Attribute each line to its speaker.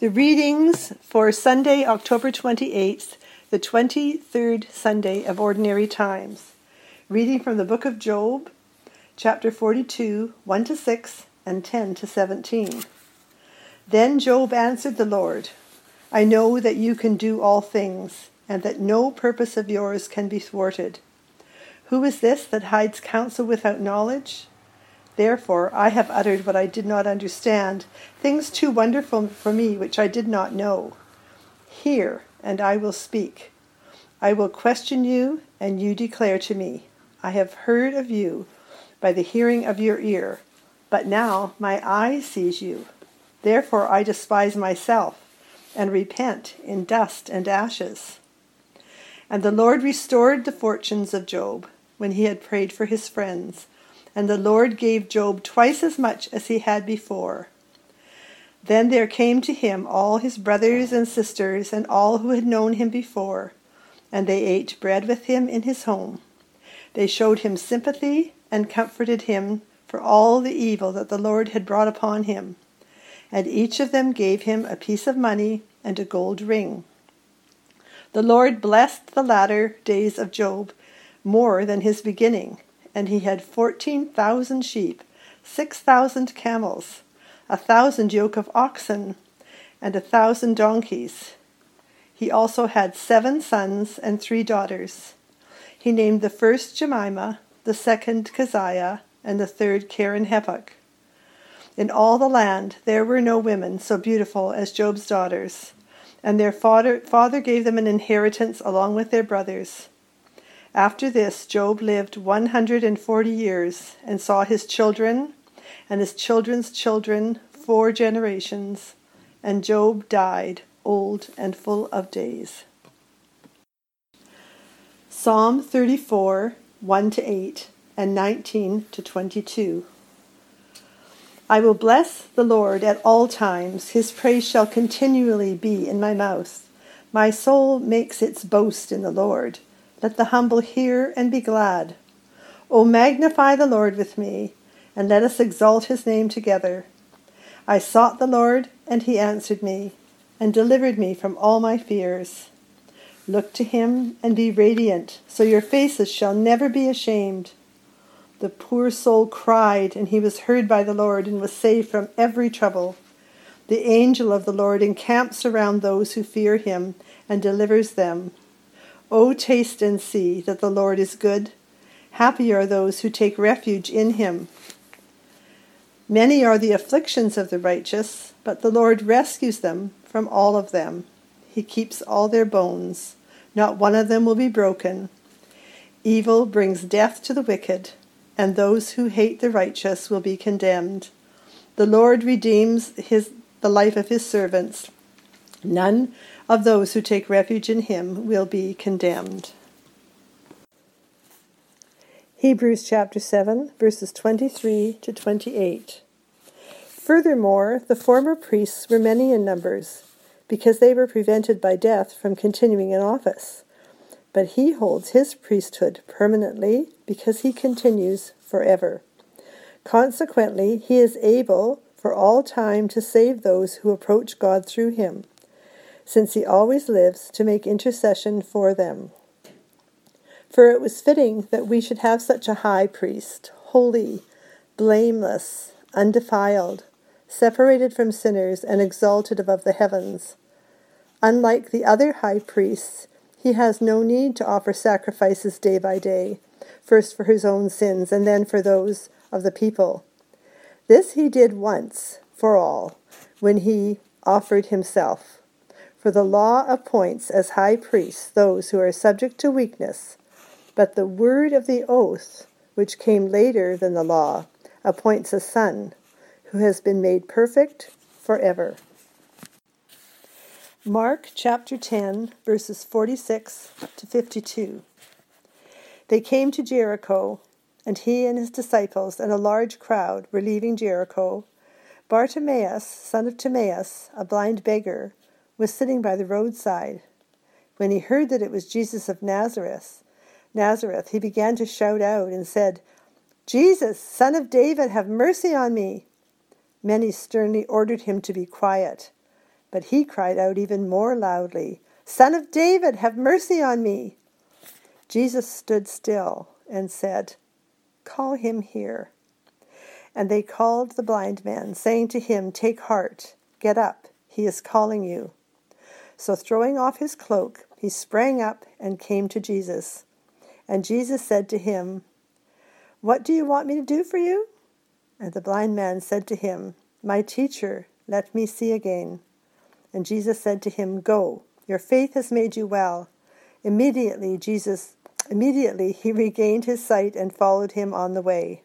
Speaker 1: The readings for Sunday, October 28th, the 23rd Sunday of Ordinary Times. Reading from the book of Job, chapter 42, 1 to 6 and 10 to 17. Then Job answered the Lord, I know that you can do all things, and that no purpose of yours can be thwarted. Who is this that hides counsel without knowledge? Therefore I have uttered what I did not understand, things too wonderful for me which I did not know. Hear, and I will speak. I will question you, and you declare to me. I have heard of you by the hearing of your ear, but now my eye sees you. Therefore I despise myself, and repent in dust and ashes. And the Lord restored the fortunes of Job when he had prayed for his friends and the Lord gave Job twice as much as he had before. Then there came to him all his brothers and sisters and all who had known him before, and they ate bread with him in his home. They showed him sympathy and comforted him for all the evil that the Lord had brought upon him. And each of them gave him a piece of money and a gold ring. The Lord blessed the latter days of Job more than his beginning and he had fourteen thousand sheep, six thousand camels, a thousand yoke of oxen, and a thousand donkeys. He also had seven sons and three daughters. He named the first Jemima, the second Keziah, and the third Keren-happuch. In all the land there were no women so beautiful as Job's daughters, and their father, father gave them an inheritance along with their brothers. After this, Job lived 140 years and saw his children and his children's children four generations, and Job died old and full of days. Psalm 34, 1 to 8, and 19 to 22. I will bless the Lord at all times. His praise shall continually be in my mouth. My soul makes its boast in the Lord. Let the humble hear and be glad. O magnify the Lord with me, and let us exalt his name together. I sought the Lord, and he answered me, and delivered me from all my fears. Look to him and be radiant, so your faces shall never be ashamed. The poor soul cried, and he was heard by the Lord, and was saved from every trouble. The angel of the Lord encamps around those who fear him, and delivers them. O taste and see that the Lord is good. Happy are those who take refuge in him. Many are the afflictions of the righteous, but the Lord rescues them from all of them. He keeps all their bones. Not one of them will be broken. Evil brings death to the wicked, and those who hate the righteous will be condemned. The Lord redeems his, the life of his servants. None of those who take refuge in him will be condemned. Hebrews chapter 7, verses 23 to 28. Furthermore, the former priests were many in numbers, because they were prevented by death from continuing in office. But he holds his priesthood permanently because he continues forever. Consequently, he is able for all time to save those who approach God through him since he always lives to make intercession for them. For it was fitting that we should have such a high priest, holy, blameless, undefiled, separated from sinners, and exalted above the heavens. Unlike the other high priests, he has no need to offer sacrifices day by day, first for his own sins and then for those of the people. This he did once for all, when he offered himself. For the law appoints as high priests those who are subject to weakness, but the word of the oath, which came later than the law, appoints a son who has been made perfect forever. Mark chapter 10, verses 46 to 52. They came to Jericho, and he and his disciples and a large crowd were leaving Jericho. Bartimaeus, son of Timaeus, a blind beggar, was sitting by the roadside. When he heard that it was Jesus of Nazareth, Nazareth, he began to shout out and said, Jesus, son of David, have mercy on me. Many sternly ordered him to be quiet. But he cried out even more loudly, Son of David, have mercy on me. Jesus stood still and said, Call him here. And they called the blind man, saying to him, Take heart, get up, he is calling you. So throwing off his cloak, he sprang up and came to Jesus. And Jesus said to him, What do you want me to do for you? And the blind man said to him, My teacher, let me see again. And Jesus said to him, Go, your faith has made you well. Immediately Jesus immediately he regained his sight and followed him on the way.